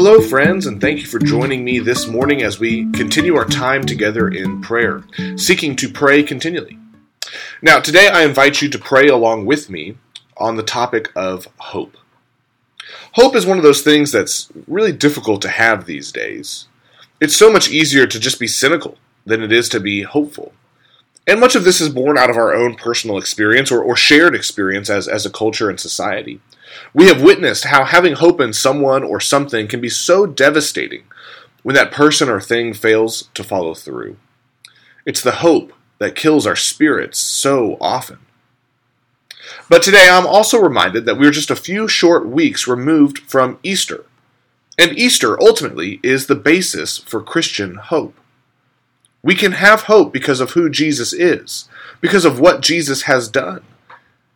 Hello, friends, and thank you for joining me this morning as we continue our time together in prayer, seeking to pray continually. Now, today I invite you to pray along with me on the topic of hope. Hope is one of those things that's really difficult to have these days. It's so much easier to just be cynical than it is to be hopeful. And much of this is born out of our own personal experience or, or shared experience as, as a culture and society. We have witnessed how having hope in someone or something can be so devastating when that person or thing fails to follow through. It's the hope that kills our spirits so often. But today I'm also reminded that we're just a few short weeks removed from Easter. And Easter ultimately is the basis for Christian hope. We can have hope because of who Jesus is, because of what Jesus has done,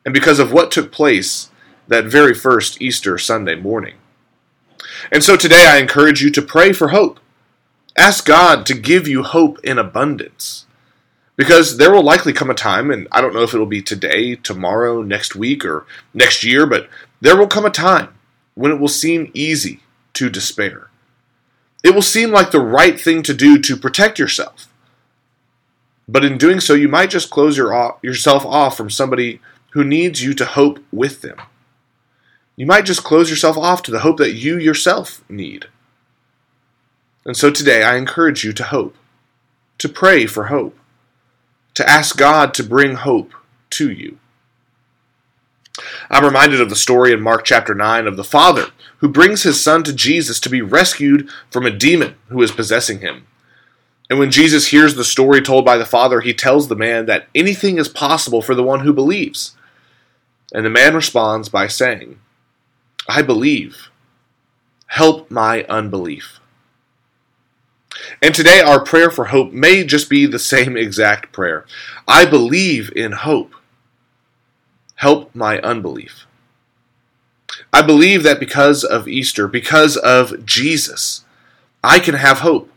and because of what took place that very first Easter Sunday morning. And so today I encourage you to pray for hope. Ask God to give you hope in abundance. Because there will likely come a time, and I don't know if it'll be today, tomorrow, next week, or next year, but there will come a time when it will seem easy to despair. It will seem like the right thing to do to protect yourself. But in doing so, you might just close your, yourself off from somebody who needs you to hope with them you might just close yourself off to the hope that you yourself need. And so today I encourage you to hope, to pray for hope, to ask God to bring hope to you. I'm reminded of the story in Mark chapter 9 of the father who brings his son to Jesus to be rescued from a demon who is possessing him. And when Jesus hears the story told by the father, he tells the man that anything is possible for the one who believes. And the man responds by saying, I believe. Help my unbelief. And today, our prayer for hope may just be the same exact prayer. I believe in hope. Help my unbelief. I believe that because of Easter, because of Jesus, I can have hope.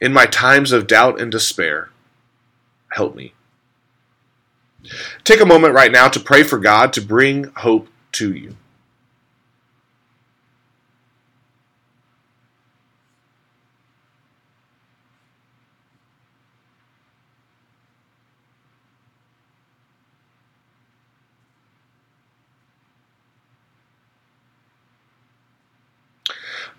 In my times of doubt and despair, help me. Take a moment right now to pray for God to bring hope to you.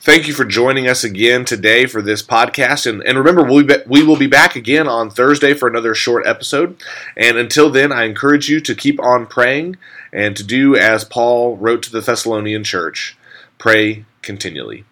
Thank you for joining us again today for this podcast. And, and remember, we'll be, we will be back again on Thursday for another short episode. And until then, I encourage you to keep on praying and to do as Paul wrote to the Thessalonian church pray continually.